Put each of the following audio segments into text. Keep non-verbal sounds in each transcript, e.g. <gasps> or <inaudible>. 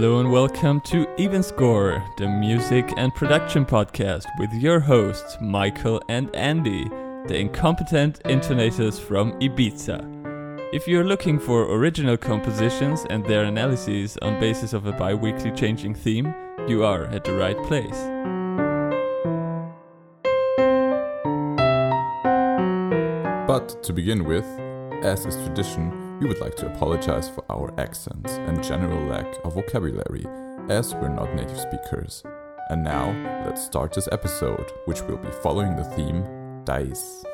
Hello and welcome to Even Score, the music and production podcast with your hosts Michael and Andy, the incompetent intonators from Ibiza. If you're looking for original compositions and their analyses on basis of a bi-weekly changing theme, you are at the right place. But to begin with, as is tradition, we would like to apologize for our accents and general lack of vocabulary, as we're not native speakers. And now, let's start this episode, which will be following the theme Dice.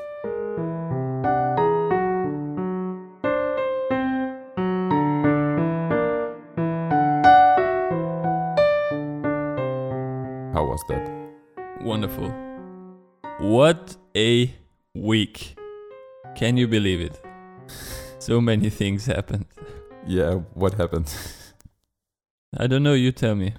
How was that? Wonderful. What a week. Can you believe it? So many things happened. Yeah, what happened? <laughs> I don't know, you tell me.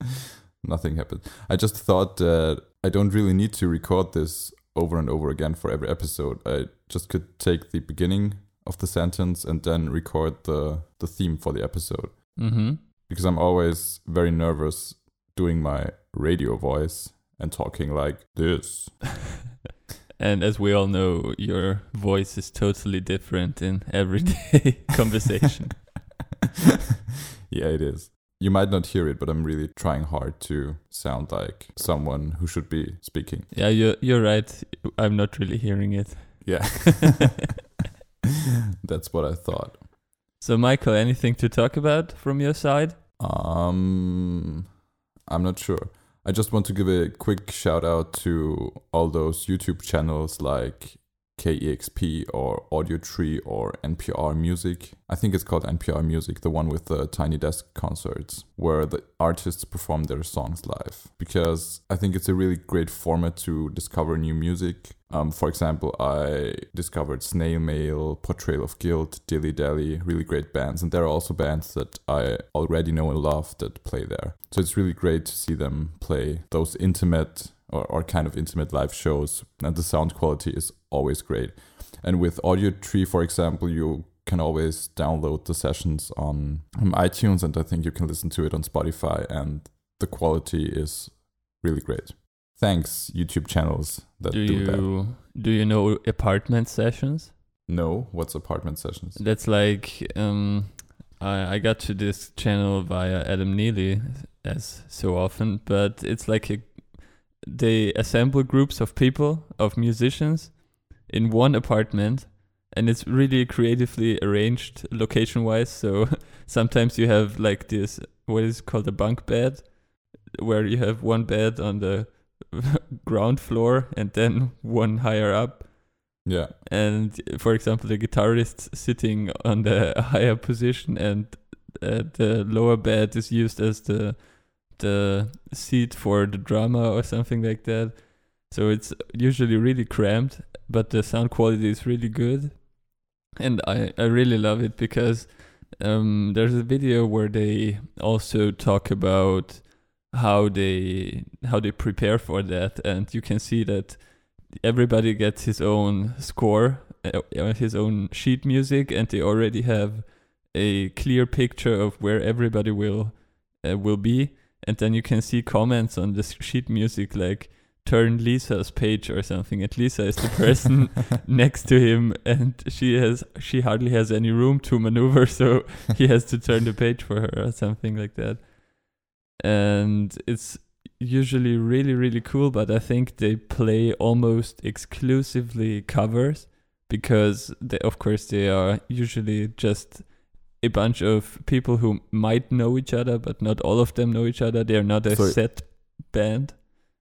<laughs> Nothing happened. I just thought that I don't really need to record this over and over again for every episode. I just could take the beginning of the sentence and then record the, the theme for the episode. Mm-hmm. Because I'm always very nervous doing my radio voice and talking like this. <laughs> And as we all know, your voice is totally different in everyday <laughs> conversation. <laughs> yeah, it is. You might not hear it, but I'm really trying hard to sound like someone who should be speaking. Yeah, you're you're right. I'm not really hearing it. Yeah. <laughs> That's what I thought. So, Michael, anything to talk about from your side? Um, I'm not sure. I just want to give a quick shout out to all those YouTube channels like KEXP or Audio Tree or NPR Music. I think it's called NPR Music, the one with the Tiny Desk concerts, where the artists perform their songs live. Because I think it's a really great format to discover new music. Um, for example, I discovered Snail Mail, Portrayal of Guilt, Dilly Dally, really great bands. And there are also bands that I already know and love that play there. So it's really great to see them play those intimate or, or kind of intimate live shows. And the sound quality is always great. And with Audio Tree, for example, you can always download the sessions on iTunes, and I think you can listen to it on Spotify, and the quality is really great. Thanks, YouTube channels that Do do, you that. do you know apartment sessions? No, what's apartment sessions? That's like um, I I got to this channel via Adam Neely, as so often, but it's like a they assemble groups of people of musicians in one apartment and it's really creatively arranged location wise so <laughs> sometimes you have like this what is called a bunk bed where you have one bed on the <laughs> ground floor and then <laughs> one higher up. Yeah, and for example the guitarist sitting on the higher position and uh, the lower bed is used as the the seat for the drama or something like that. So it's usually really cramped but the sound quality is really good. And i i really love it because um there's a video where they also talk about how they how they prepare for that. And you can see that everybody gets his own score uh, uh, his own sheet music and they already have a clear picture of where everybody will uh, will be and then you can see comments on the sheet music like turn Lisa's page or something and Lisa is the person <laughs> next to him and she has she hardly has any room to maneuver <laughs> so he has to turn the page for her or something like that. And it's usually really really cool but i think they play almost exclusively covers because they of course they are usually just a bunch of people who might know each other but not all of them know each other they're not a So- set band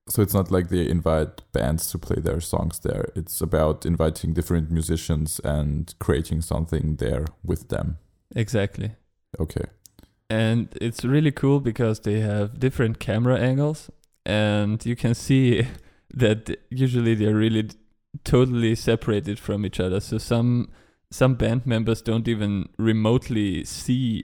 so it's not like they invite bands to play their songs there. It's about inviting different musicians and creating something there with them. exactly Okay. and it's really cool because they have different camera angles and you can see <laughs> that usually they're really totally separated from each other so some some band members don't even remotely see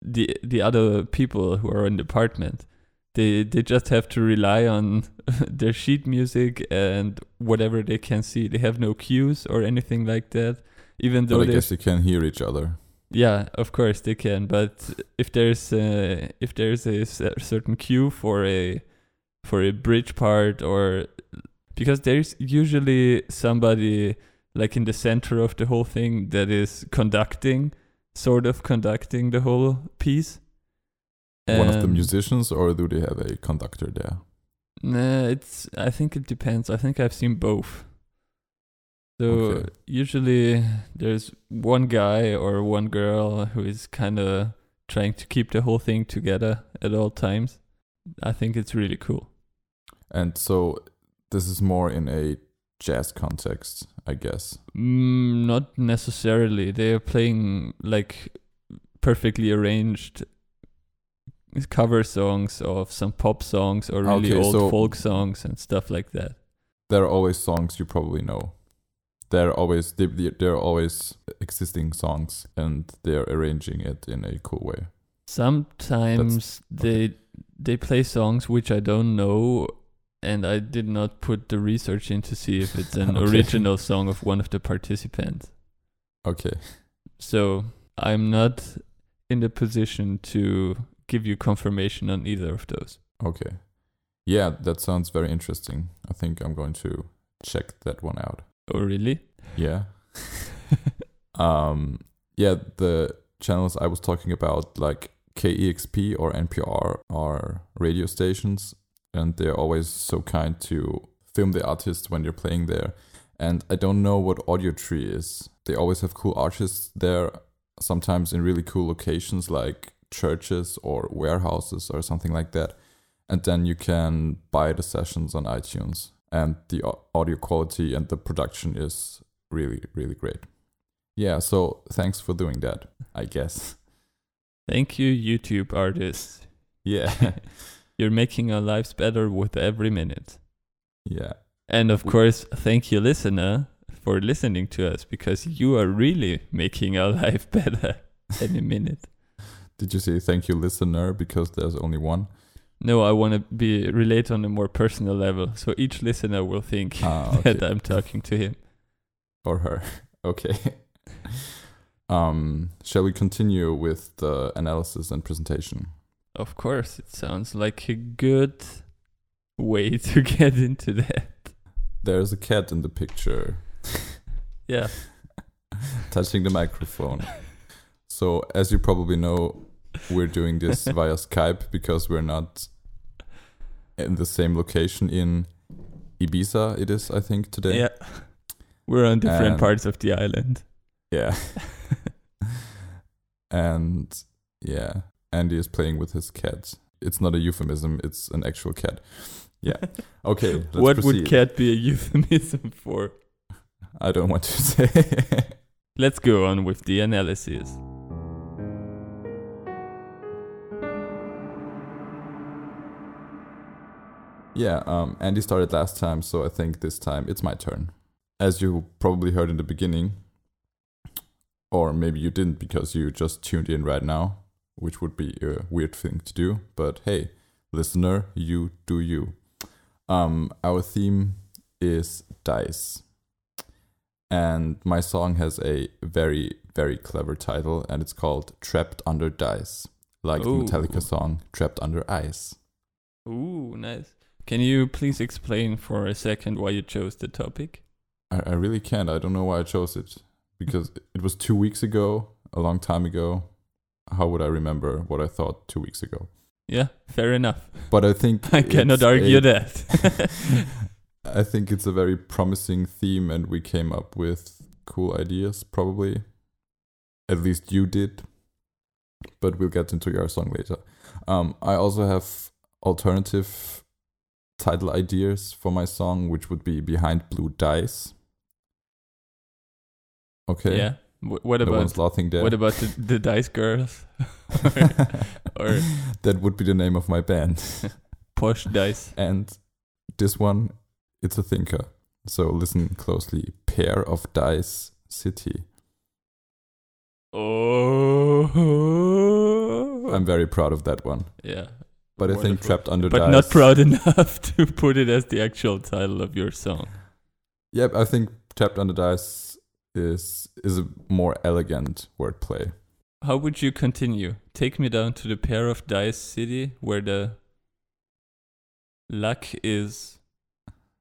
the the other people who are in the apartment they they just have to rely on <laughs> their sheet music and whatever they can see they have no cues or anything like that even though But I they guess they can hear each other. Yeah, of course they can, but if there's a, if there's a certain cue for a for a bridge part or because there's usually somebody like in the center of the whole thing that is conducting, sort of conducting the whole piece. One of the musicians, or do they have a conductor there? Nah, it's. I think it depends. I think I've seen both. So Okay. usually there's one guy or one girl who is kind of trying to keep the whole thing together at all times. I think it's really cool. And so this is more in a jazz context, I guess. Mm, not necessarily. They are playing like perfectly arranged cover songs of some pop songs or really Okay, old so- folk songs and stuff like that. There are always songs you probably know. They're always they, they- they're always existing songs, and they're arranging it in a cool way. Sometimes they they play songs which I don't know and I did not put the research in to see if it's an <laughs> Okay. original song of one of the participants. Okay, So I'm not in the position to give you confirmation on either of those. okay, yeah, that sounds very interesting. I think I'm going to check that one out. Oh really? Yeah. <laughs> um yeah the channels i was talking about like kexp or npr are radio stations and they're always so kind to film the artists when you're playing there. And i don't know what audio tree is. They always have cool artists there sometimes in really cool locations like churches or warehouses or something like that. And then you can buy the sessions on itunes. And the audio quality and the production is really really great. Yeah so thanks for doing that i guess. Thank you YouTube artists. yeah <laughs> You're making our lives better with every minute. yeah And of course, thank you listener for listening to us because you are really making our <laughs> life better any minute. did you say thank you listener because there's only one No, I want to be relate on a more personal level, so each listener will think Ah, <laughs> that. I'm talking to him. or her <laughs> okay um shall we continue with the analysis and presentation Of course, it sounds like a good way <laughs> to get into that. there's a cat in the picture <laughs> Yeah, <laughs> touching the microphone. So, as you probably know, we're doing this via Skype because we're not in the same location in Ibiza. It is, I think, today. yeah. We're on different And- parts of the island. Yeah. and yeah, Andy is playing with his cat. It's not a euphemism; it's an actual cat. Yeah. <laughs> Okay. What proceed. would cat be a euphemism for? I don't want to say. <laughs> Let's go on with the analysis. Yeah, um, Andy started last time, so I think this time it's my turn. As you probably heard in the beginning, or maybe you didn't because you just tuned in right now, which would be a weird thing to do, but hey, listener, you do you. Um, our theme is dice. And my song has a very, very clever title, and it's called Trapped Under Dice, like Ooh. the Metallica song Trapped Under Ice. Ooh, nice. Can you please explain for a second why you chose the topic? I, I really can't. I don't know why I chose it because it was two weeks ago, a long time ago. How would I remember what I thought two weeks ago? Yeah, fair enough. But I think <laughs> I cannot argue a- <laughs> that. I think it's a very promising theme, and we came up with cool ideas. Probably, at least you did. But we'll get into your song later. Um, I also have alternative title ideas for my song, which would be "Behind Blue Dice." Okay. Yeah. Wh- what No about one's laughing there. what about the, the Dice Girls? <laughs> or that would be the name of my band. <laughs> Posh Dice? and this one, it's a thinker. So listen closely. Pair of Dice City. Oh. I'm very proud of that one. yeah. But I think Trapped Under But Dice. But not proud enough <laughs> to put it as the actual title of your song. Yep, I think Trapped Under Dice is is a more elegant wordplay. how would you continue? Take me down to the pair of dice city where the luck is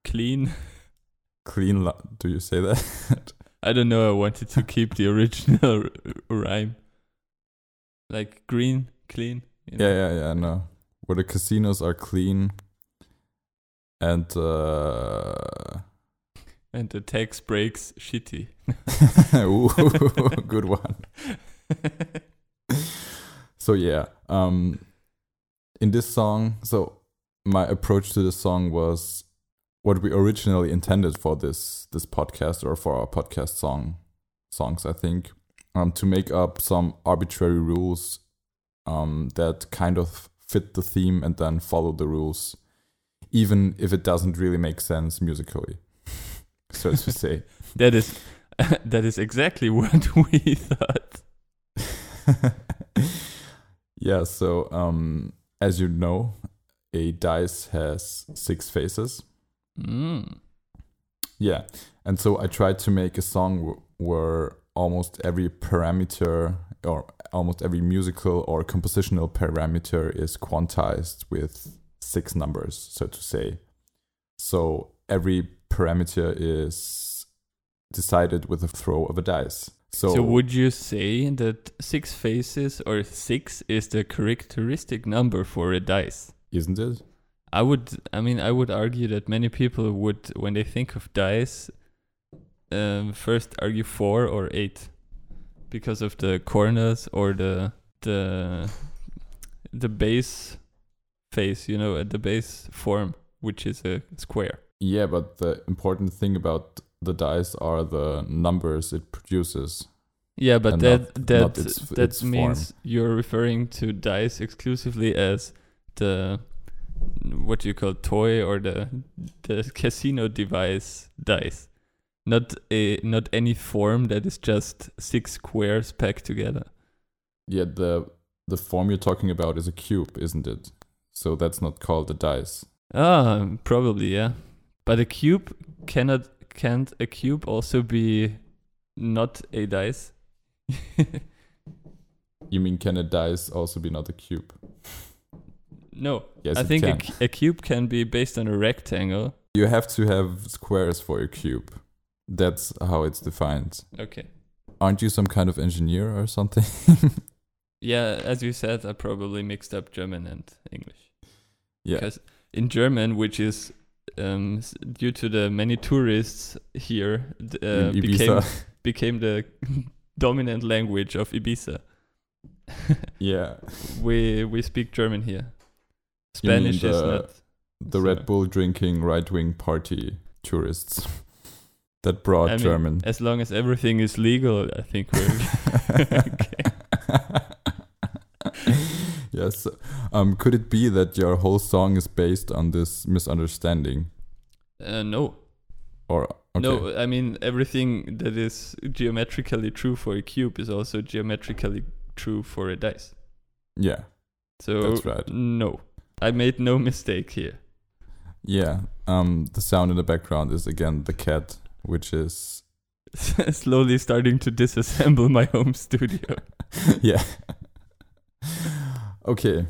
clean. <laughs> Clean. luck. Do you say that? <laughs> I don't know. I wanted to keep the original rhyme. Like green, clean. you know? yeah, yeah, yeah. No, where the casinos are clean, and uh, And the tax breaks shitty. <laughs> ooh, <laughs> good one. So yeah, um, in this song, so my approach to this song was what we originally intended for this this podcast or for our podcast song songs. I think um, to make up some arbitrary rules um, that kind of fit the theme and then follow the rules, even if it doesn't really make sense musically, so to say. <laughs> that is <laughs> that is exactly what <laughs> we thought. yeah, so um, as you know, a dice has six faces. Mm. Yeah, and so I tried to make a song w- where almost every parameter or almost every musical or compositional parameter is quantized with six numbers, so to say. So every parameter is decided with a throw of a dice. So, So, would you say that six faces or six is the characteristic number for a dice? isn't it? I would, I mean, I would argue that many people would, when they think of dice, um, first argue four or eight, because of the corners or the the the base face, you know, at the base form, which is a square. Yeah, but the important thing about the dice are the numbers it produces. Yeah, but that not- that not its- that its means you're referring to dice exclusively as the what do you call toy or the the casino device dice, not a not any form that is just six squares packed together. Yeah, the the form you're talking about is a cube, isn't it? So that's not called a dice. Ah, probably yeah, but a cube cannot can't a cube also be not a dice? <laughs> You mean can a dice also be not a cube? no, Yes, I think a, a cube can be based on a rectangle. you have to have squares for a cube. That's how it's defined. Okay. Aren't you some kind of engineer or something? <laughs> Yeah, as you said, I probably mixed up German and English. yeah. Because in German, which is um, due to the many tourists here, uh, became became the <laughs> dominant language of Ibiza. <laughs> yeah. we we speak German here. Mean Spanish is the- not. The So- Red Bull drinking right wing party tourists <laughs> that brought I mean, German. As long as everything is legal, I think we're okay. Yes. Um, could it be that your whole song is based on this misunderstanding? Uh, no, Or okay. no. I mean, everything that is geometrically true for a cube is also geometrically true for a dice. Yeah. So That's right. no, I made no mistake here. Yeah. Um, the sound in the background is again the cat, which is <laughs> Slowly starting to disassemble my home studio. <laughs> yeah. Okay.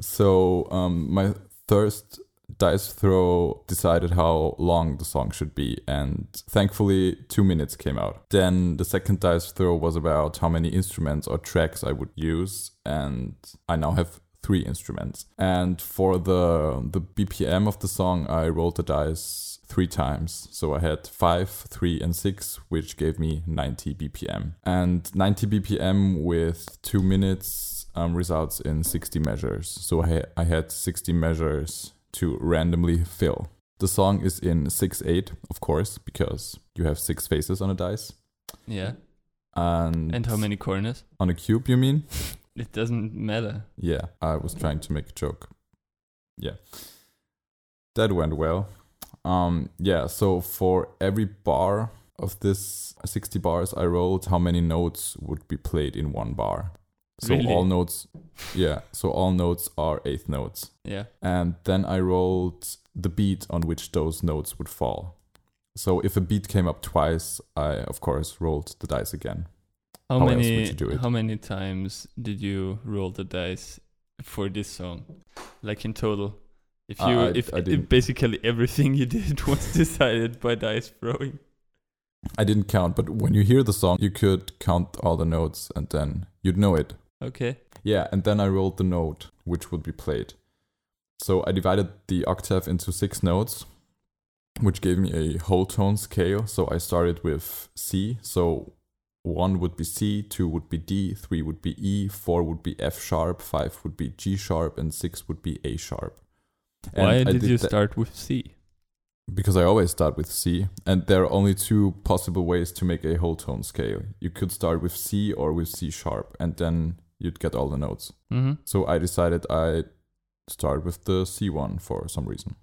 So um, my first dice throw decided how long the song should be, and thankfully two minutes came out. Then the second dice throw was about how many instruments or tracks I would use, and I now have three instruments. And for the the BPM of the song, I rolled the dice three times. So I had five, three, and six, which gave me 90 BPM. And 90 BPM with two minutes um, results in 60 measures. So I, I had 60 measures to randomly fill. The song is in 6 8, of course, because you have six faces on a dice. Yeah. And, And how many corners? On a cube, you mean? <laughs> It doesn't matter. Yeah, I was trying to make a joke. Yeah. That went well. Um yeah, so for every bar of this 60 bars I rolled, how many notes would be played in one bar? So Really? all notes yeah, so all notes are eighth notes. Yeah. And then I rolled the beat on which those notes would fall. So if a beat came up twice, I of course rolled the dice again. How, How many would you do it? how many times did you roll the dice for this song? Like in total? If Uh, you I- if, I if basically everything you <laughs> did was <laughs> decided by dice throwing. I didn't count, but when you hear the song, you could count all the notes and then you'd know it. Okay. Yeah, and then I rolled the note which would be played. So I divided the octave into six notes, which gave me a whole tone scale. So I started with C. So one would be C, two would be D, three would be E, four would be F sharp, five would be G sharp, and six would be A sharp. And Why I did, you start with C? because I always start with C, and there are only two possible ways to make a whole tone scale. You could start with C or with C sharp, and then you'd get all the notes. Mm-hmm. So I decided I'd start with the C one for some reason.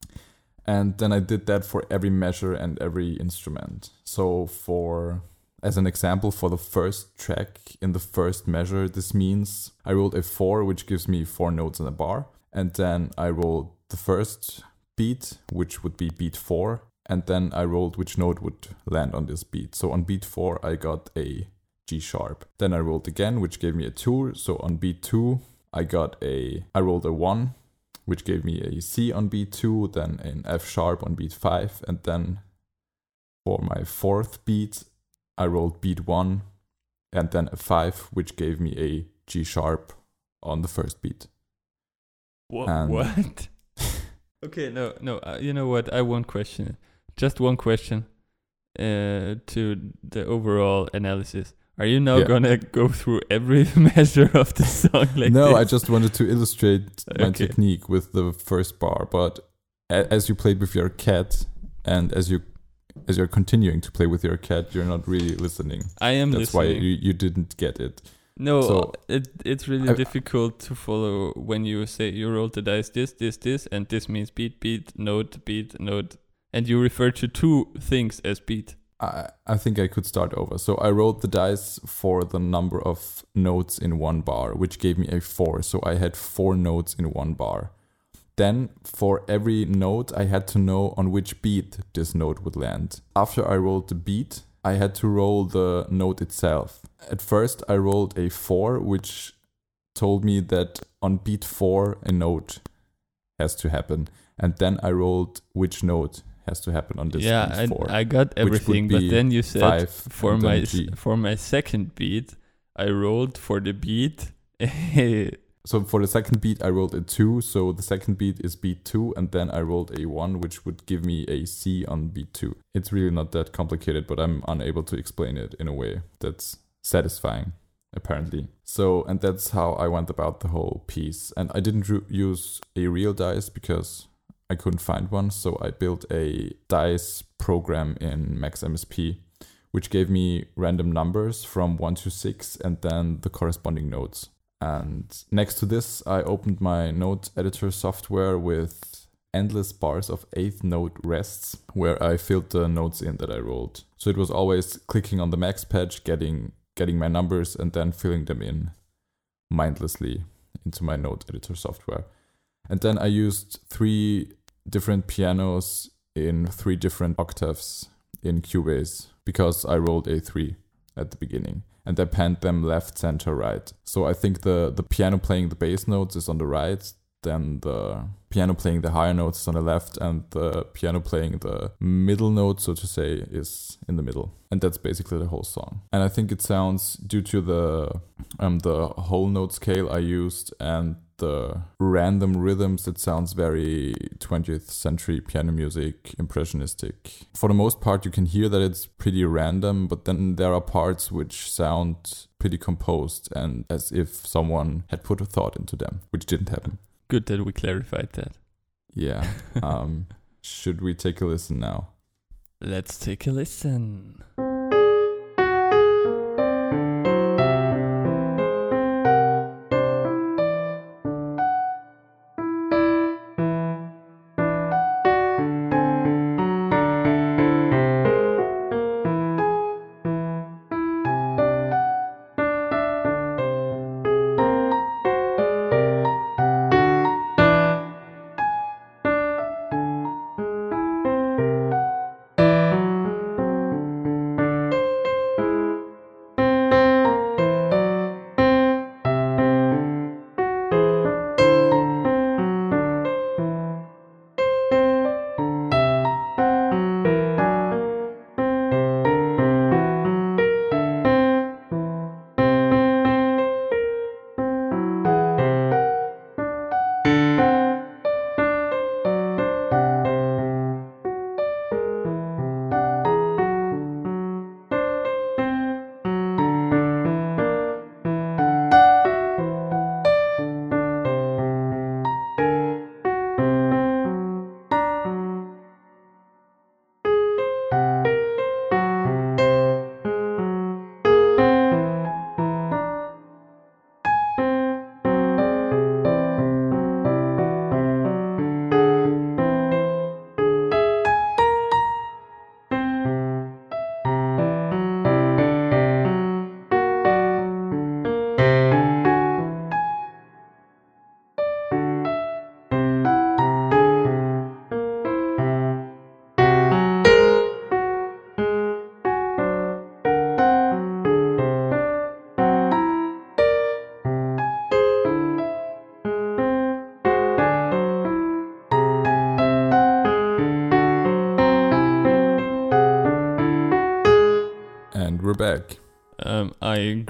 And then I did that for every measure and every instrument. So for as an example for the first track in the first measure, this means I rolled a 4 which gives me 4 notes in a bar and then I rolled the first beat which would be beat 4 and then I rolled which note would land on this beat. So on beat 4 I got a G sharp. Then I rolled again, which gave me a 2. So on B2, I got a I rolled a 1, which gave me a C on B2, then an F sharp on beat 5, and then for my fourth beat, I rolled beat 1 and then a 5, which gave me a G sharp on the first beat. Wha- And- what? <laughs> okay, no, no. Uh, you know what? I won't question it. Just one question uh, to the overall analysis. Are you now Yeah. gonna go through every <laughs> measure of the song like no, this? I just wanted to illustrate my Okay. technique with the first bar, but as you played with your cat and as you as you're continuing to play with your cat, you're not really listening. I am That's listening. why you, you didn't get it. No, So- it it's really I- difficult to follow when you say you roll the dice this, this, this, and this means beat, beat, note, beat, note, and you refer to two things as beat. I, think I could start over. So I rolled the dice for the number of notes in one bar, which gave me a four. So I had four notes in one bar. Then for every note, I had to know on which beat this note would land. After I rolled the beat, I had to roll the note itself. At first, I rolled a four, which told me that on beat four, a note has to happen. And then I rolled which note has to happen on this yeah, beat I, four. I got everything, but then you said for my G. for my second beat, I rolled for the beat. <laughs> So for the second beat, I rolled a two. So the second beat is beat two, and then I rolled a one, which would give me a C on beat two. It's really not that complicated, but I'm unable to explain it in a way that's satisfying, apparently. So, and that's how I went about the whole piece. And I didn't use a real dice because I couldn't find one. So I built a dice program in Max MSP, which gave me random numbers from one to six, and then the corresponding notes. And next to this, I opened my note editor software with endless bars of eighth note rests where I filled the notes in that I rolled. So it was always clicking on the max patch, getting getting my numbers and then filling them in mindlessly into my note editor software. And then I used three different pianos in three different octaves in Cubase because I rolled a 3 at the beginning and I panned them left, center, right. So I think the the piano playing the bass notes is on the right, then the piano playing the higher notes is on the left, and the piano playing the middle note, so to say, is in the middle. And that's basically the whole song. And I think it sounds due to the um the whole note scale I used and the random rhythms, it sounds very 20th century piano music, impressionistic. For the most part, you can hear that it's pretty random, but then there are parts which sound pretty composed and as if someone had put a thought into them, which didn't happen. Good that we clarified that. Yeah. <laughs> um, should we take a listen now? Let's take a listen.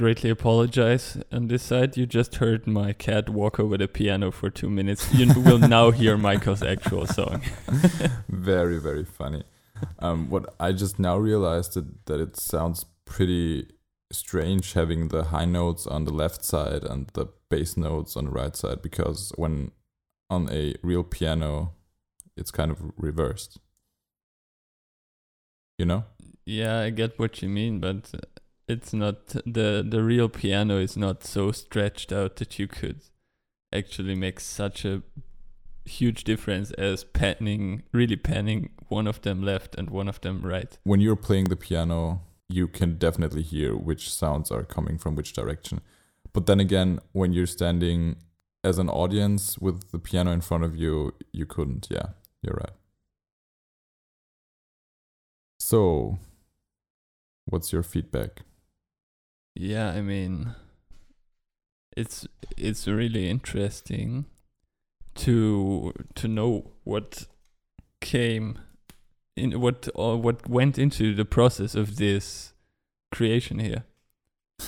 Greatly apologize on this side. You just heard my cat walk over the piano for two minutes. You will now hear Michael's actual song. <laughs> very, very funny. Um, what I just now realized that, that it sounds pretty strange having the high notes on the left side and the bass notes on the right side because when on a real piano, it's kind of reversed. You know? Yeah, I get what you mean, but it's not the the real piano is not so stretched out that you could actually make such a huge difference as panning really panning one of them left and one of them right. When you're playing the piano, you can definitely hear which sounds are coming from which direction. But then again, when you're standing as an audience with the piano in front of you, you couldn't. Yeah, you're right. So, what's your feedback? Yeah, I mean, it's it's really interesting to to know what came in what or what went into the process of this creation here. <laughs>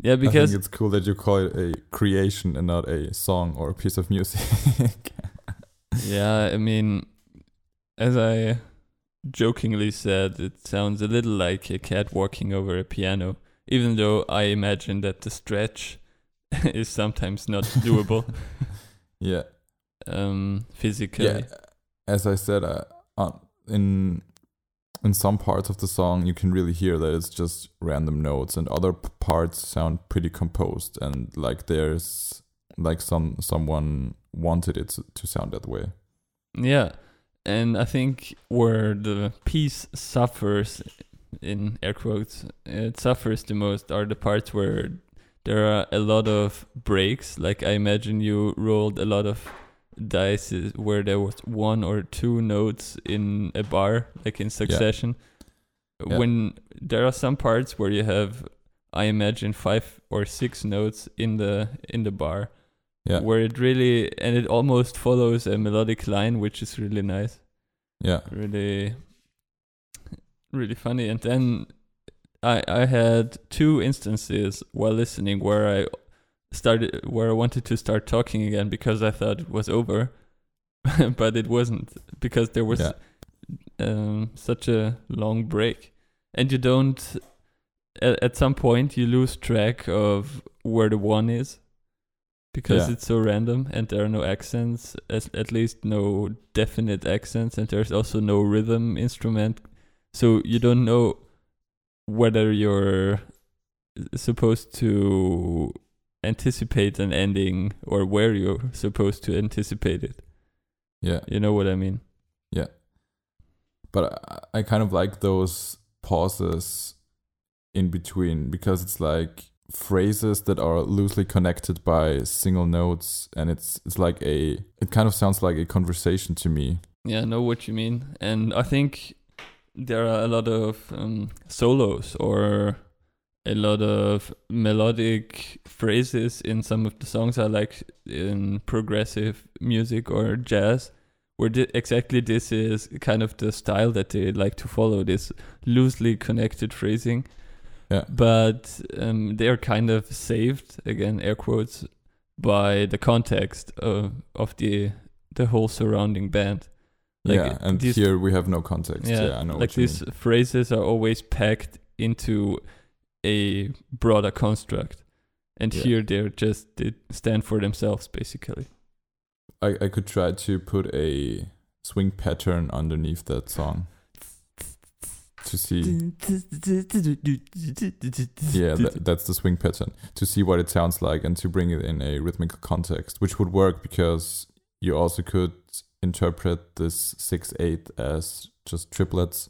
yeah, because I think it's cool that you call it a creation and not a song or a piece of music. yeah, I mean, as I jokingly said, it sounds a little like a cat walking over a piano, even though I imagine that the stretch <laughs> is sometimes not <laughs> doable. yeah. Um, physically. Yeah. As I said, uh, uh, in in some parts of the song, you can really hear that it's just random notes, and other p- parts sound pretty composed and like there's like some someone wanted it to sound that way. Yeah, and I think where the piece suffers, in air quotes, it suffers the most are the parts where there are a lot of breaks. Like I imagine you rolled a lot of dice where there was one or two notes in a bar, like in succession. Yeah. When there are some parts where you have, I imagine five or six notes in the in the bar yeah. Where it really and it almost follows a melodic line, which is really nice. Yeah. Really really funny. And then I I had two instances while listening where I started where I wanted to start talking again because I thought it was over. <laughs> but it wasn't because there was yeah. um, such a long break. And you don't at, at some point you lose track of where the one is because yeah. it's so random and there are no accents, at, at least no definite accents, and there's also no rhythm instrument. So you don't know whether you're supposed to anticipate an ending or where you're supposed to anticipate it. Yeah. You know what I mean? Yeah. But I, I kind of like those pauses in between because it's like phrases that are loosely connected by single notes and it's it's like a it kind of sounds like a conversation to me. Yeah i know what you mean. And i think there are a lot of um, solos or a lot of melodic phrases in some of the songs. I like in progressive music or jazz where di- exactly this is kind of the style that they like to follow this loosely connected phrasing yeah. But um, they are kind of saved again, air quotes, by the context of of the the whole surrounding band. Like yeah, and these, here we have no context. Yeah, yeah I know. Like these mean. phrases are always packed into a broader construct, and yeah. here they're just they stand for themselves basically. I I could try to put a swing pattern underneath that song to see. yeah, that, that's the swing pattern. To see what it sounds like and to bring it in a rhythmical context, which would work because you also could interpret this 6 8 as just triplets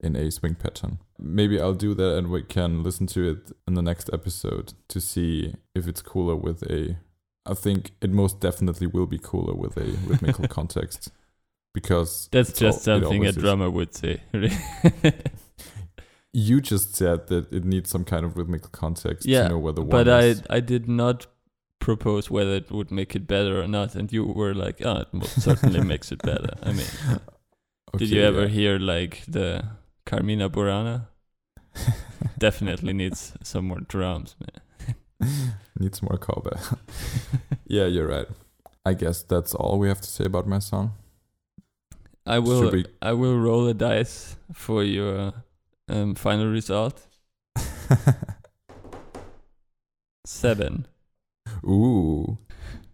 in a swing pattern. Maybe I'll do that and we can listen to it in the next episode to see if it's cooler with a. I think it most definitely will be cooler with a rhythmical <laughs> context because that's just all, something a drummer is. would say. <laughs> you just said that it needs some kind of rhythmical context yeah, to know whether one but is. I I did not propose whether it would make it better or not, and you were like, "Oh, it certainly <laughs> makes it better." I mean, okay, did you ever yeah. hear like the Carmina Burana <laughs> Definitely needs some more drums, man. Needs more cowbell. yeah, you're right. I guess that's all we have to say about my song. I will we- I will roll a dice for your um, final result. <laughs> Seven. Ooh.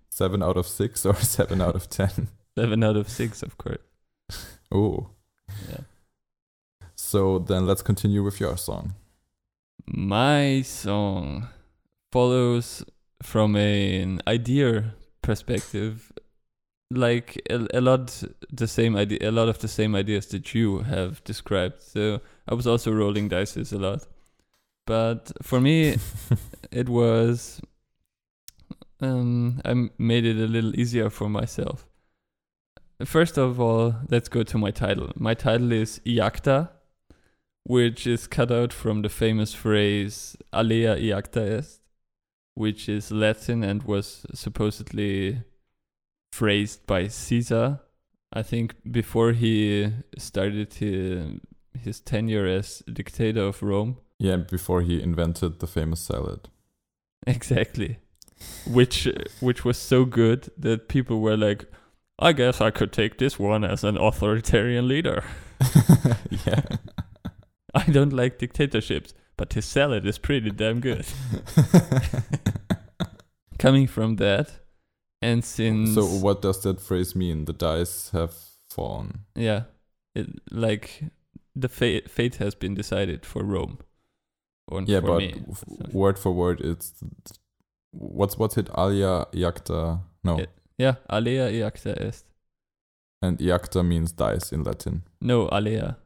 Seven out of six or <laughs> seven out of ten? Seven out of six, of course. Ooh. Yeah. So then let's continue with your song. My song follows from an idea perspective, like a, a lot the same idea, a lot of the same ideas that you have described. So I was also rolling dice a lot, but for me, <laughs> it was um I made it a little easier for myself. First of all, let's go to my title. My title is Iacta, which is cut out from the famous phrase Alea iacta est, which is Latin and was supposedly phrased by Caesar. I think before he started his, his tenure as dictator of Rome. Yeah, before he invented the famous salad. Exactly. Which which was so good that people were like, I guess I could take this one as an authoritarian leader. <laughs> yeah. <laughs> I don't like dictatorships, but his salad is pretty damn good. <laughs> Coming from that, and since so what does that phrase mean? The dice have fallen. yeah, it, like the fate fate has been decided for Rome, or Yeah, for but me. word for word, it's what's what's it? Alia iacta. No, Yeah. Yeah, alea iacta est. and iacta means dice in Latin. No, alea,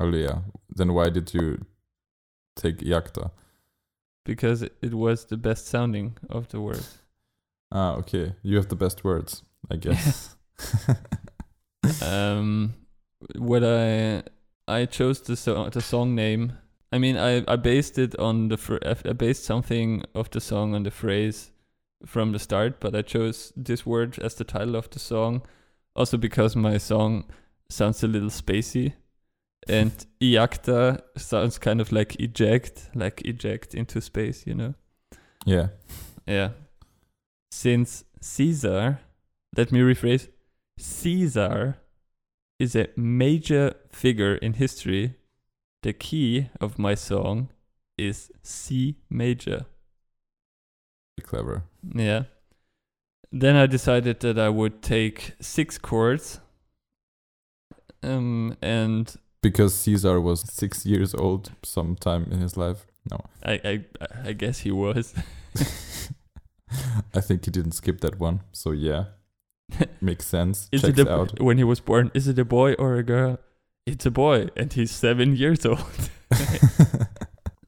Alia. Then why did you take iacta? because it was the best sounding of the word. Ah, okay. You have the best words, I guess. <laughs> um what i i chose the song the song name i mean i i based it on the fr- i based something of the song on the phrase from the start but i chose this word as the title of the song also because my song sounds a little spacey and iacta sounds kind of like eject like eject into space you know yeah. yeah. Since Caesar, let me rephrase Caesar is a major figure in history, the key of my song is C major. Clever. Yeah. Then I decided that I would take six chords. Um, and Because Caesar was six years old sometime in his life. No. I, I, I guess he was. <laughs> I think he didn't skip that one. So yeah. Makes sense. <laughs> Is Checks it a, out. when he was born? Is it a boy or a girl? It's a boy, and he's seven years old. <laughs>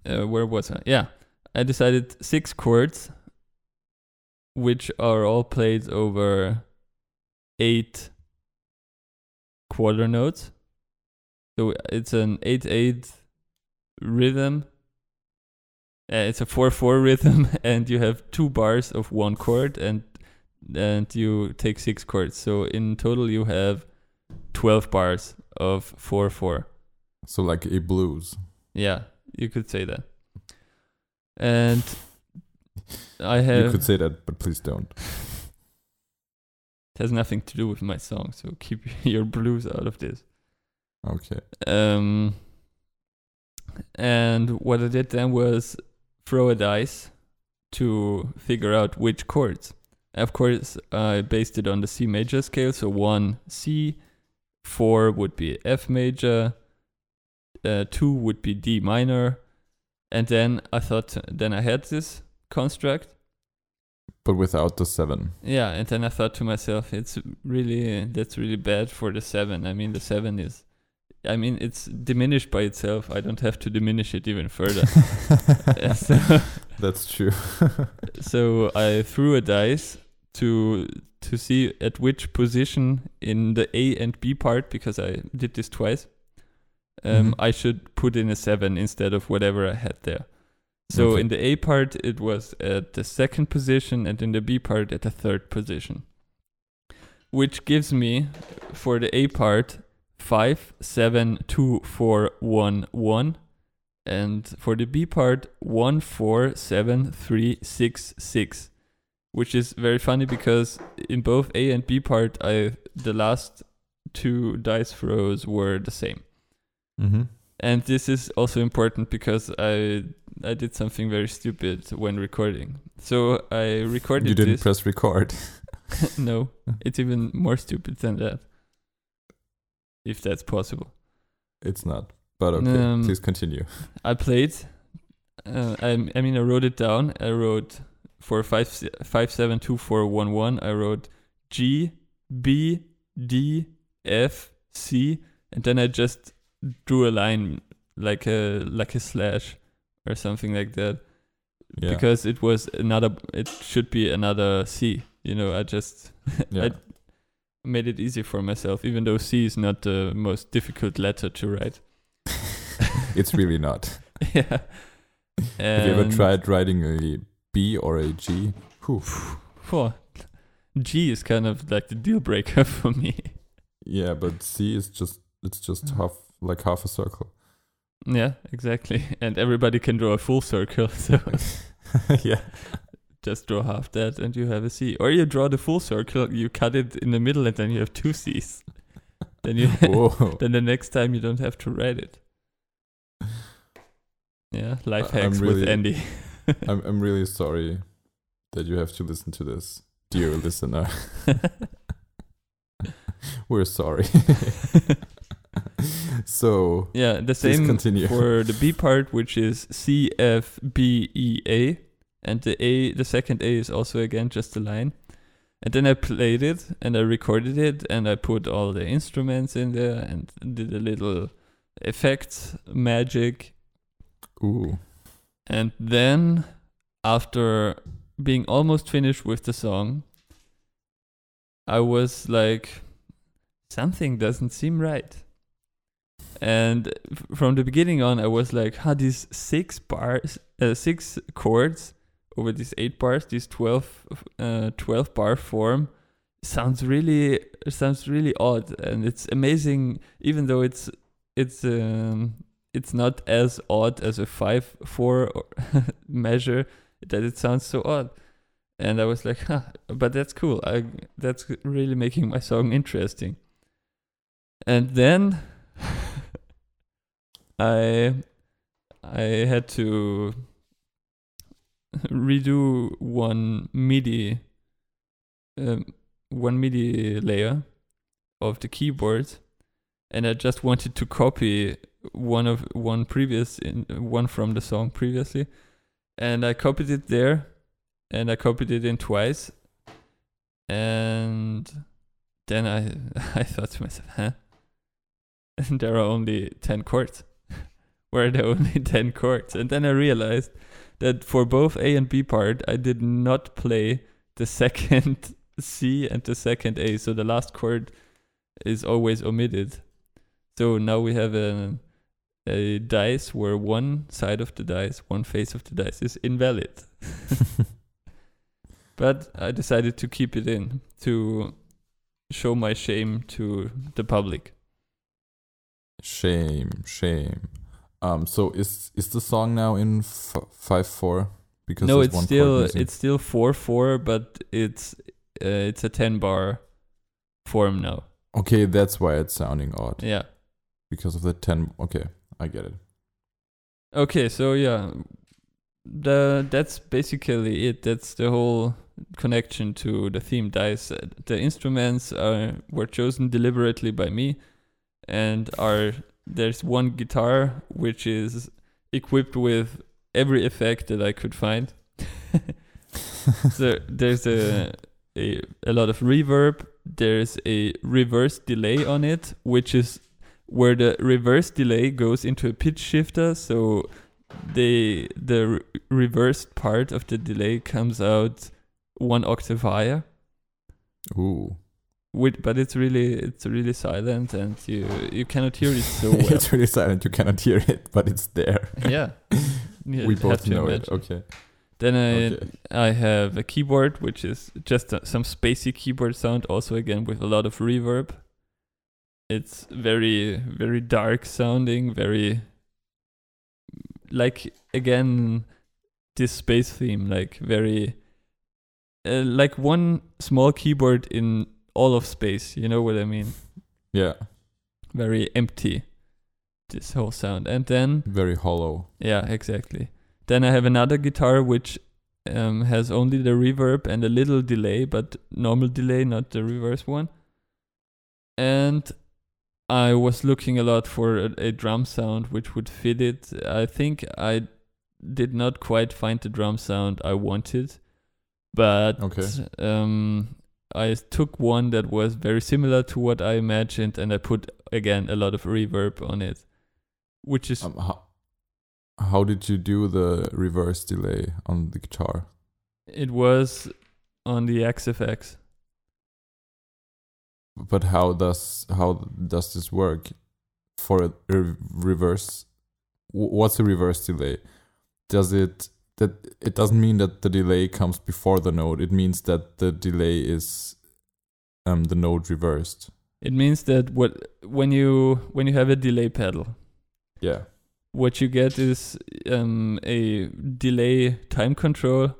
uh, where was I? Yeah, I decided six chords, which are all played over eight quarter notes. So it's an eight-eight rhythm. Uh, it's a four-four rhythm, <laughs> and you have two bars of one chord, and and you take six chords. So in total, you have twelve bars of four-four. so like a blues. Yeah, you could say that. And I have. you could say that, but please don't. <laughs> it has nothing to do with my song, so keep <laughs> your blues out of this. Okay. Um and what I did then was throw a dice to figure out which chords. Of course, I based it on the C major scale, so one C, four would be F major, uh, two would be D minor, and then I thought, then I had this construct, But without the seven. yeah, and then I thought to myself, it's really that's really bad for the seven. I mean, the seven is, I mean, it's diminished by itself. I don't have to diminish it even further. <laughs> <laughs> So, That's true. <laughs> so I threw a dice to to see at which position in the A and B part because I did this twice. Um, Mhm. I should put in a seven instead of whatever I had there. So Okay. in the A part, it was at the second position, and in the B part, at the third position. Which gives me, for the A part, five, seven, two, four, one, one, and for the B part, one four seven three six six, which is very funny because in both A and B part, I the last two dice throws were the same. Mm-hmm. And this is also important because I I did something very stupid when recording. So I recorded You didn't this. press record. <laughs> no, <laughs> it's even more stupid than that. If that's possible. It's not. But okay, Um, please continue. I played. Uh, I, I mean, I wrote it down. I wrote for five five seven two four one one. I wrote G B D F C, and then I just drew a line like a like a slash or something like that Yeah. because it was another. It should be another C. You know, I just <laughs> yeah. I made it easy for myself, even though C is not the most difficult letter to write. <laughs> it's really not. <laughs> yeah. Have you ever tried writing a B or a G? Phew. <sighs> G is kind of like the deal breaker <laughs> for me. Yeah, but C is just it's just mm. half like half a circle. yeah, exactly. And everybody can draw a full circle, so yeah. Just draw half that and you have a C. Or you draw the full circle, you cut it in the middle and then you have two C's. <laughs> then you <laughs> then the next time you don't have to write it. Yeah, life hacks with really- Andy. <laughs> I'm I'm really sorry that you have to listen to this, dear listener. We're sorry. so yeah, the same continue. for the B part, which is C F B E A, and the A, the second A is also again just a line. And then I played it and I recorded it and I put all the instruments in there and did a little effects magic. ooh. And then after being almost finished with the song, I was like, something doesn't seem right. And from the beginning on, I was like, huh, these six bars, uh, six chords over these eight bars, these 12, uh, 12 bar form sounds really, sounds really odd. And it's amazing, even though it's, it's, um, it's not as odd as a five four <laughs> measure that it sounds so odd. And i was like huh but that's cool. I that's really making my song interesting. And then <laughs> i i had to redo one midi um, one midi layer of the keyboard and i just wanted to copy one of one previous in one from the song previously. And i copied it there and i copied it in twice and then i <laughs> i thought to myself huh? <laughs> There are only 10 chords. <laughs> Where are there only 10 chords? And then i realized that for both a and b part i did not play the <laughs> second c and the second a so the last chord is always omitted so now we have a a dice where one side of the dice, one face of the dice is invalid. <laughs> but I decided to keep it in to show my shame to the public. Shame, shame. Um. So is is the song now in f- five four? Because no, it's one still it's still four four, but it's uh, it's a ten bar form now. okay. That's why it's sounding odd Yeah. because of the ten. Okay, I get it. Okay, so yeah, the that's basically it. That's the whole connection to the theme dice. The instruments are were chosen deliberately by me, and are there's one guitar which is equipped with every effect that I could find. <laughs> so there's a, a a lot of reverb. There's a reverse delay on it, which is where the reverse delay goes into a pitch shifter. So the the re- reversed part of the delay comes out one octave higher. Ooh. With, but it's really it's really silent and you you cannot hear it so <laughs> well. it's really silent. You cannot hear it, but it's there. <laughs> yeah. <laughs> You we have both to know it. Okay. Then I okay. I have a keyboard which is just a, some spacey keyboard sound, also again with a lot of reverb. It's very very dark sounding, very like again this space theme, like very uh, like one small keyboard in all of space. You know what I mean? Yeah. Very empty. This whole sound, and then Very hollow. yeah, exactly. Then I have another guitar which um, has only the reverb and a little delay, but normal delay, not the reverse one. And I was looking a lot for a, a drum sound which would fit it. I think I did not quite find the drum sound I wanted, but Okay. um, I took one that was very similar to what I imagined, and I put again a lot of reverb on it, which is Um, how, how did you do the reverse delay on the guitar? It was on the XFX. But how does how does this work for a re- reverse? wh- What's a reverse delay? Does it that it doesn't mean that the delay comes before the note? It means that the delay is um the note reversed. It means that what when you when you have a delay pedal, Yeah. what you get is um, a delay time control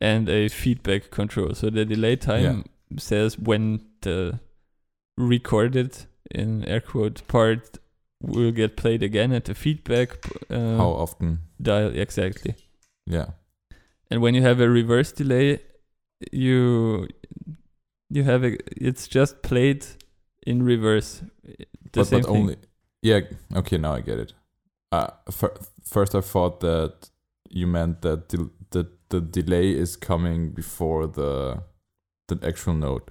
and a feedback control. So the delay time says when the recorded in air quote part will get played again at the feedback uh, how often? dial exactly. Yeah. And when you have a reverse delay, you you have a it's just played in reverse. The but but only yeah okay now i get it uh fir- first i thought that you meant that the, the the delay is coming before the the actual note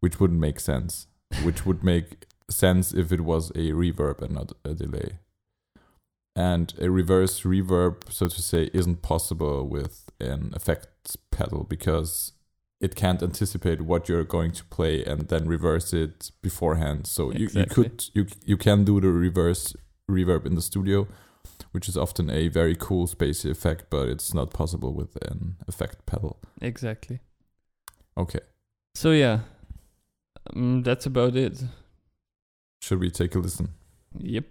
which wouldn't make sense which would make sense if it was a reverb and not a delay and a reverse reverb so to say isn't possible with an effects pedal because it can't anticipate what you're going to play and then reverse it beforehand. So you, you could you you can do the reverse reverb in the studio, which is often a very cool spacey effect, but it's not possible with an effect pedal. Exactly. Okay, So yeah, um, that's about it. should we take a listen? Yep.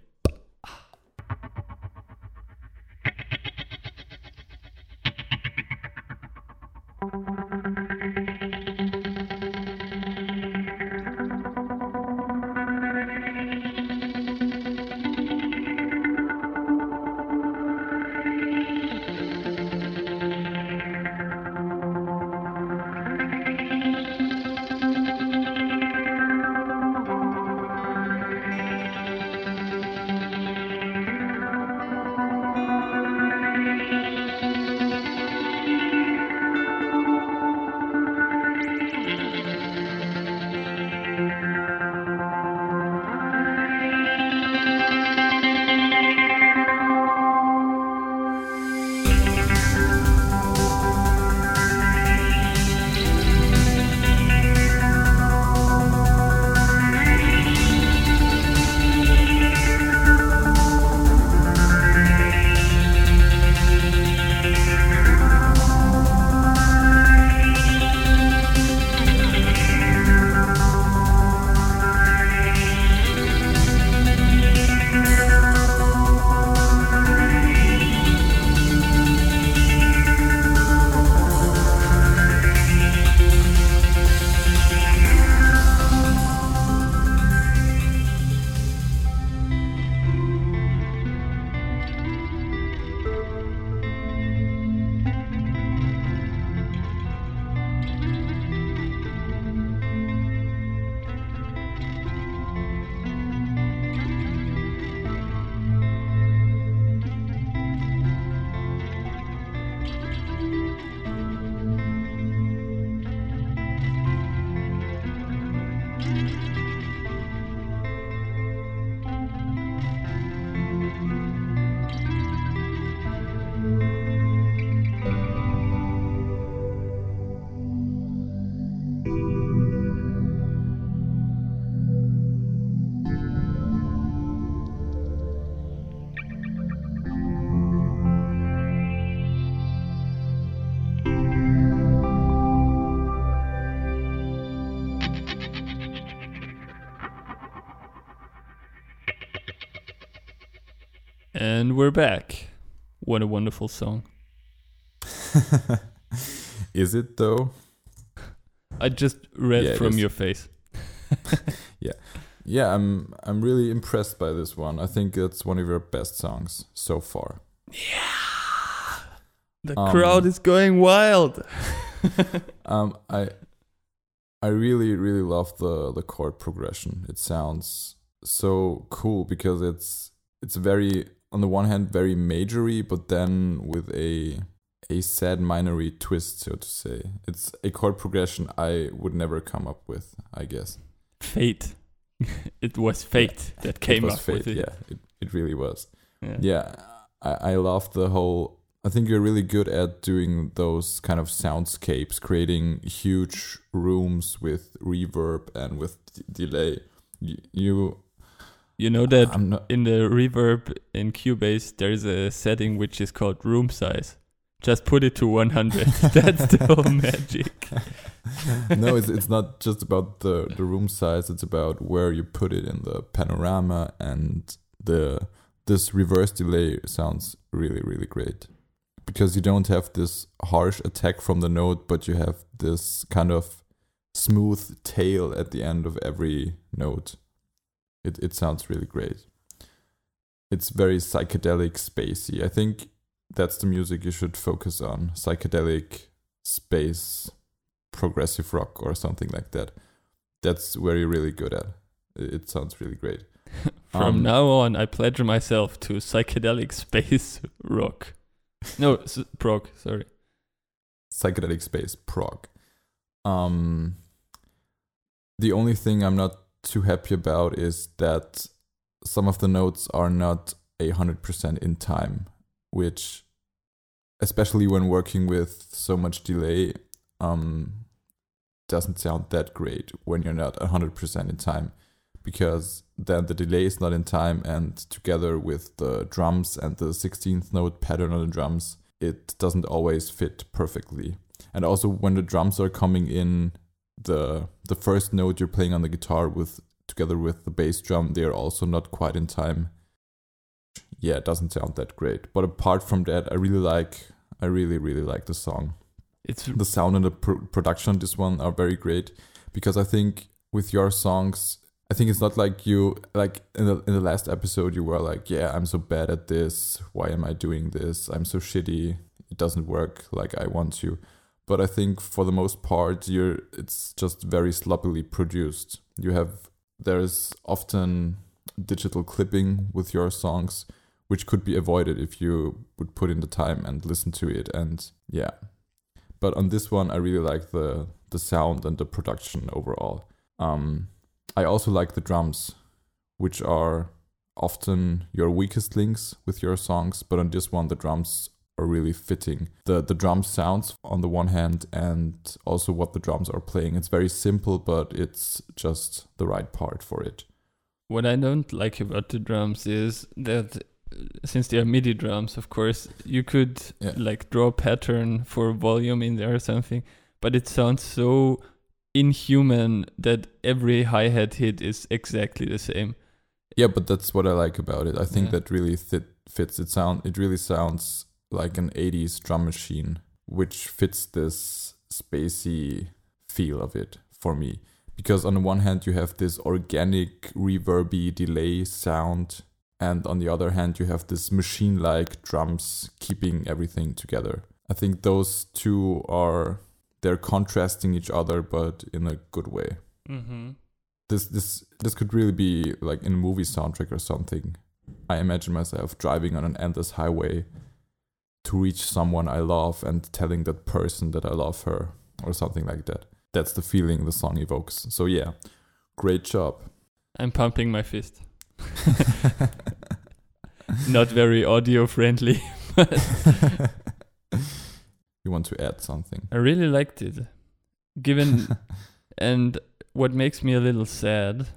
And we're back what a wonderful song. <laughs> Is it though? I just read Yeah, from your face. <laughs> Yeah, Yeah, I'm I'm really impressed by this one. I think it's one of your best songs so far. Yeah. The Um, crowd is going wild. <laughs> Um, I I really really love the the chord progression. It sounds so cool because it's it's very on the one hand very majory, but then with a a sad minory twist, so to say. It's a chord progression I would never come up with. I guess Fate. <laughs> it was fate that came it was up fate. with it. Yeah, it, it really was. Yeah. Yeah, I, I love the whole. I think you're really good at doing those kind of soundscapes, creating huge rooms with reverb and with d- delay. You, you know that in the reverb in Cubase, there's a setting which is called room size. Just put it to 100. <laughs> That's the whole <laughs> magic. no, it's it's not just about the the room size. It's about where you put it in the panorama and the this reverse delay sounds really really great because you don't have this harsh attack from the note, but you have this kind of smooth tail at the end of every note. It it sounds really great. It's very psychedelic, spacey. I think that's the music you should focus on. Psychedelic space progressive rock or something like that. That's where you're really good at. It it sounds really great. <laughs> From Um, now on, I pledge myself to psychedelic <laughs> space rock. No, s- prog, sorry. Psychedelic space prog. Um, the only thing I'm not too happy about is that some of the notes are not a hundred percent in time, which, especially when working with so much delay, um, doesn't sound that great when you're not hundred percent in time, because then the delay is not in time, and together with the drums and the sixteenth note pattern on the drums, it doesn't always fit perfectly. And also when the drums are coming in, the the first note you're playing on the guitar with together with the bass drum, they are also not quite in time. Yeah, it doesn't sound that great. But apart from that, I really like I really really like the song. It's The sound and the pr- production on this one are very great because I think with your songs I think it's not like you like in the in the last episode you were like, yeah, I'm so bad at this. Why am I doing this? I'm so shitty. It doesn't work like I want to. But I think for the most part, you're it's just very sloppily produced. You have there's often digital clipping with your songs, which could be avoided if you would put in the time and listen to it. And yeah, but on this one, I really like the the sound and the production overall. Um, I also like the drums, which are often your weakest links with your songs, but on this one the drums are really fitting. The the drum sounds on the one hand and also what the drums are playing. It's very simple, but it's just the right part for it. What I don't like about the drums is that uh, since they are MIDI drums, of course, you could Yeah. like draw a pattern for volume in there or something, but it sounds so inhuman that every hi hat hit is exactly the same. Yeah, but that's what I like about it. I think Yeah. that really fit, fits. It sound it really sounds like an 80s drum machine, which fits this spacey feel of it for me. Because on the one hand you have this organic reverby delay sound and on the other hand you have this machine-like drums keeping everything together. I think those two are they're contrasting each other but in a good way Mm-hmm. this this this could really be like in a movie soundtrack or something. I imagine myself driving on an endless highway to reach someone I love and telling that person that I love her or something like that. That's the feeling the song evokes. So yeah, great job. I'm pumping my fist. <laughs> Not very audio friendly. <laughs> <laughs> you want to add something? I really liked it. Given and what makes me a little sad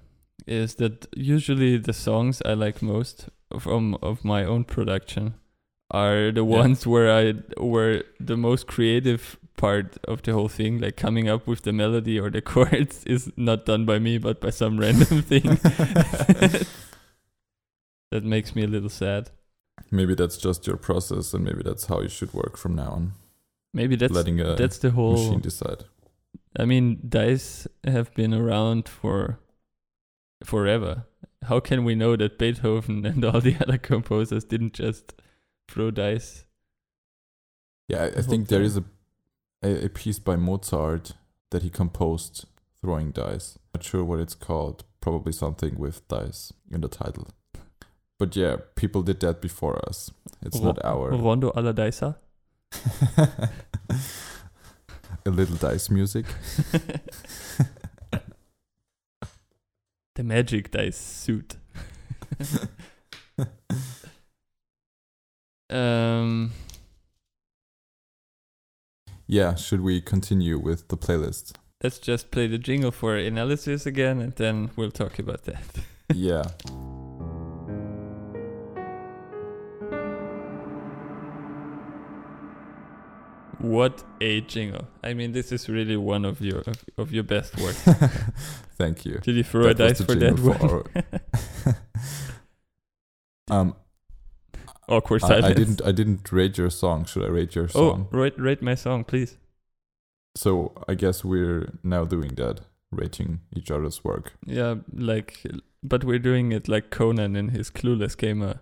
is that usually the songs I like most from of my own production are the Yeah. ones where I where the most creative part of the whole thing, like coming up with the melody or the <laughs> chords, is not done by me but by some random <laughs> thing. that makes me a little sad. Maybe that's just your process, and maybe that's how you should work from now on. Maybe that's letting a that's the whole. machine decide. I mean, dice have been around for forever. How can we know that Beethoven and all the <laughs> other composers didn't just throw dice? Yeah, I, I think there is a, a a piece by Mozart that he composed throwing dice. Not sure what it's called. Probably something with dice in the title. But yeah, people did that before us. It's Ro- not our Rondo alla Dicer. <laughs> a little dice music. <laughs> The magic dice suit. <laughs> um, Yeah, should we continue with the playlist? let's just play the jingle for analysis again, and then we'll talk about that. <laughs> yeah. What a jingle! I mean, this is really one of your of, of your best work. <laughs> Thank you. Did you throw That was dice for that jingle one? for <laughs> Um, Awkward I. I didn't. I didn't rate your song. Should I rate your oh, song? Oh, rate rate my song, please. So I guess we're now doing that, rating each other's work. Yeah, like, but we're doing it like Conan in his Clueless Gamer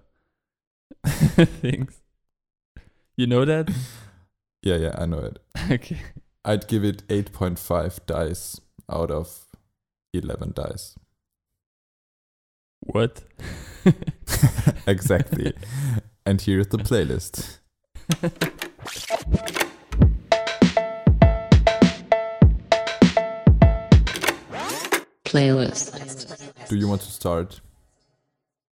<laughs> things. You know that? <laughs> Yeah, yeah, I know it. <laughs> okay. I'd give it 8.5 dice out of 11 dice. What? exactly. And here's the playlist. Playlist. Do you want to start?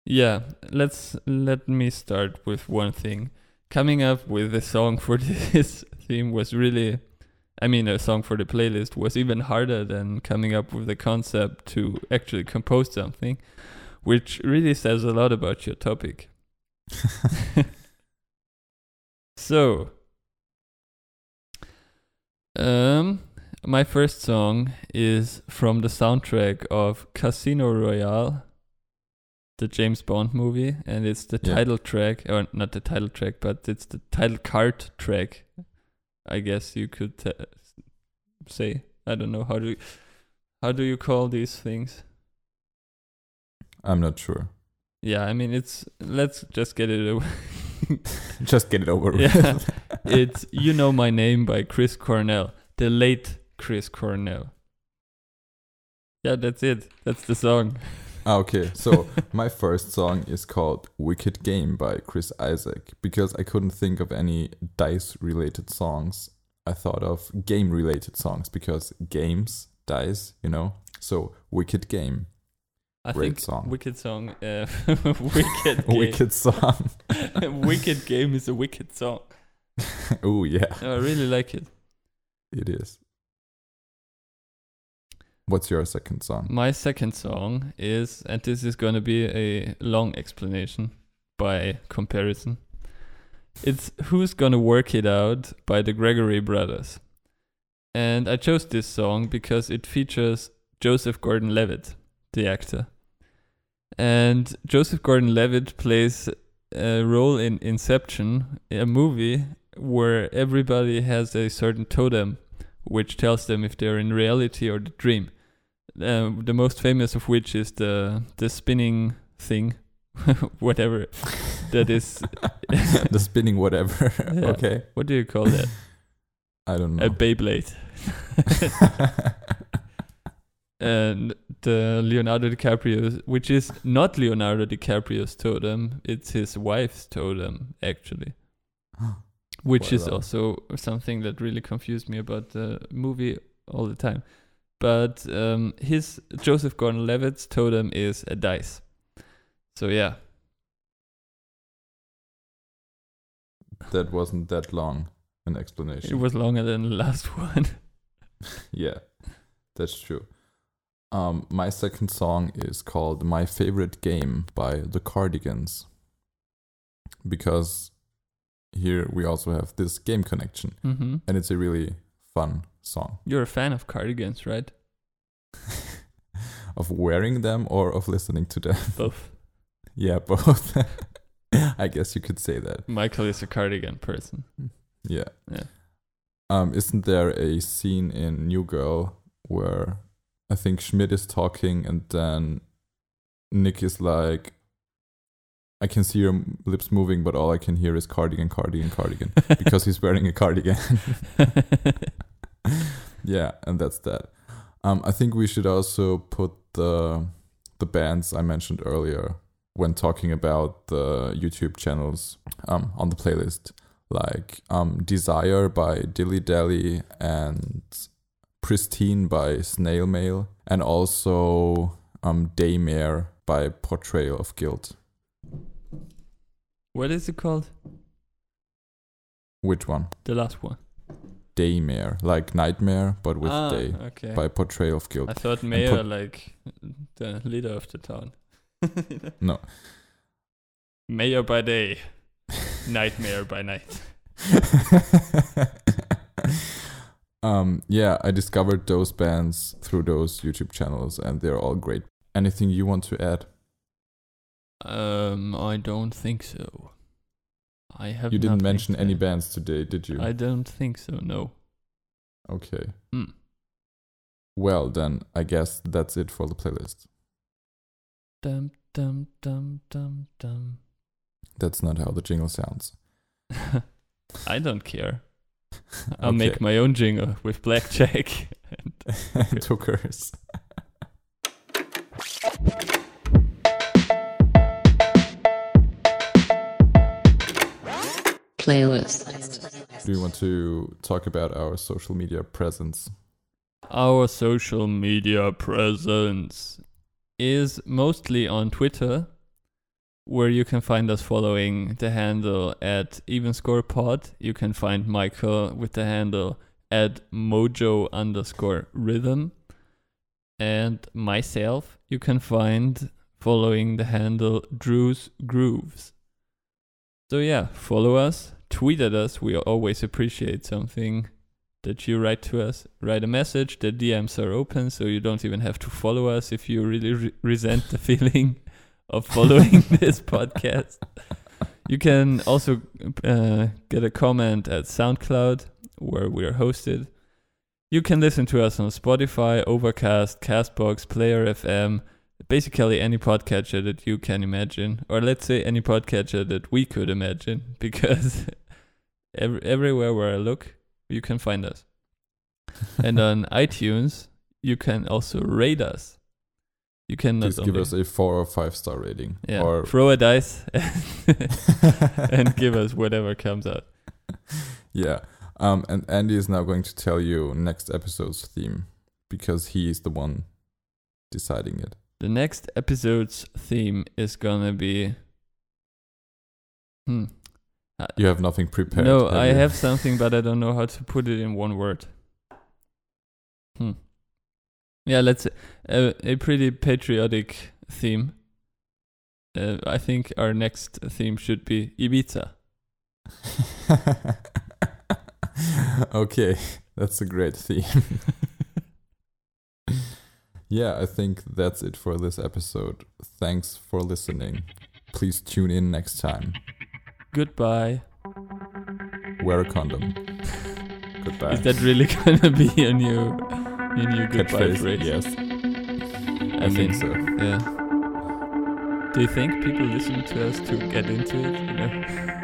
Yeah, let's let me start with one thing. Coming up with a song for <laughs> this theme was really I mean a song for the playlist was even harder than coming up with the concept to actually compose something, which really says a lot about your topic. <laughs> so um my first song is from the soundtrack of Casino Royale the James Bond movie, and it's the Yeah. title track, or not the title track, but it's the title card track. I guess you could t- say. I don't know how do you, how do you call these things? I'm not sure. Yeah, I mean it's let's just get it away. <laughs> Just get it over Yeah. with. <laughs> it's You Know My Name by Chris Cornell, the late Chris Cornell. Yeah, that's it. That's the song. Ah, okay, <laughs> so my first song is called Wicked Game by Chris Isaak because I couldn't think of any dice related songs. I thought of game related songs because games, dice, you know. So Wicked Game, I Great think song. Wicked song. Uh, <laughs> <laughs> wicked game. wicked song. <laughs> wicked game is a wicked song. oh yeah, I really like it. it is. What's your second song? My second song is, and this is going to be a long explanation by comparison. It's Who's Gonna Work It Out by the Gregory Brothers. And I chose this song because it features Joseph Gordon Levitt, the actor. And Joseph Gordon Levitt plays a role in Inception, a movie where everybody has a certain totem which tells them if they're in reality or the dream. Uh, the most famous of which is the the spinning thing, <laughs> whatever that is. <laughs> the spinning whatever. <laughs> Yeah. okay, What do you call that? I don't know. A Beyblade. and the Leonardo DiCaprio, which is not Leonardo DiCaprio's totem, it's his wife's totem, actually. <gasps> Which is also something that really confused me about the movie all the time. But um, his Joseph Gordon-Levitt's totem is a dice. So yeah, that wasn't that long an explanation. it was longer than the last <laughs> one. Yeah, that's true. Um, my second song is called "My Favorite Game" by the Cardigans, because here we also have this game connection, hmm and it's a really fun song. You're a fan of cardigans, right? <laughs> of wearing them or of listening to them. <laughs> Both. yeah, both. <laughs> I guess you could say that. Michael is a cardigan person. Yeah. Yeah. Um, isn't there a scene in New Girl where I think Schmidt is talking and then Nick is like, I can see your lips moving, but all I can hear is cardigan, cardigan, cardigan <laughs> because he's wearing a cardigan. <laughs> <laughs> yeah, and that's that. Um, I think we should also put the the bands I mentioned earlier when talking about the YouTube channels um, on the playlist, like um, Desire by Dilly Dally and Pristine by Snail Mail, and also um, Daymare by Portrayal of Guilt. what is it called? Which one? The last one. Daymare, like Nightmare, but with ah, day, Okay. by Portrayal of Guilt. I thought mayor put- like the leader of the town. <laughs> No. Mayor by day, nightmare by night. <laughs> um, yeah, I discovered those bands through those YouTube channels, and they're all great. Anything you want to add? Um, I don't think so. I have. You didn't mention any bands today, did you? I don't think so. No. Okay. Hmm. Well, then I guess that's it for the playlist. Dum dum dum dum dum. That's not how the jingle sounds. <laughs> I don't care. I'll Okay. make my own jingle with blackjack. <laughs> and <laughs> Hookers. Playlist. Do you want to talk about our social media presence? Our social media presence is mostly on Twitter, where you can find us following the handle at evenscorepod. You can find Michael with the handle at mojo underscore rhythm. And myself, you can find following the handle Drew's Grooves. So yeah, follow us, tweet at us. We always appreciate something that you write to us. Write a message. The DMs are open, so you don't even have to follow us if you really re- resent the <laughs> feeling of following <laughs> this podcast. You can also uh, get a comment at SoundCloud, where we are hosted. You can listen to us on Spotify, Overcast, Castbox, Player FM, basically any podcatcher that you can imagine, or let's say any podcatcher that we could imagine, <laughs> because every, everywhere where I look, you can find us. and on <laughs> iTunes, you can also rate us. You can Please give us a four or five star rating. yeah, Or throw a dice <laughs> and give us <laughs> whatever comes out. yeah. Um, and Andy is now going to tell you next episode's theme because he is the one deciding it. The next episode's theme is gonna be. Hmm. You have nothing prepared. no, I you? have <laughs> something, but I don't know how to put it in one word. Hmm. Yeah, let's uh, a pretty patriotic theme. Uh, I think our next theme should be Ibiza. <laughs> okay, that's a great theme. <laughs> yeah, I think that's it for this episode. Thanks for listening. Please tune in next time. Goodbye. Wear a condom. <laughs> Goodbye. Is that really gonna be your new, your new goodbye Catchphrase? phrase? Yes, I, I, mean, think so. Yeah. Do you think people listen to us to get into it? You know?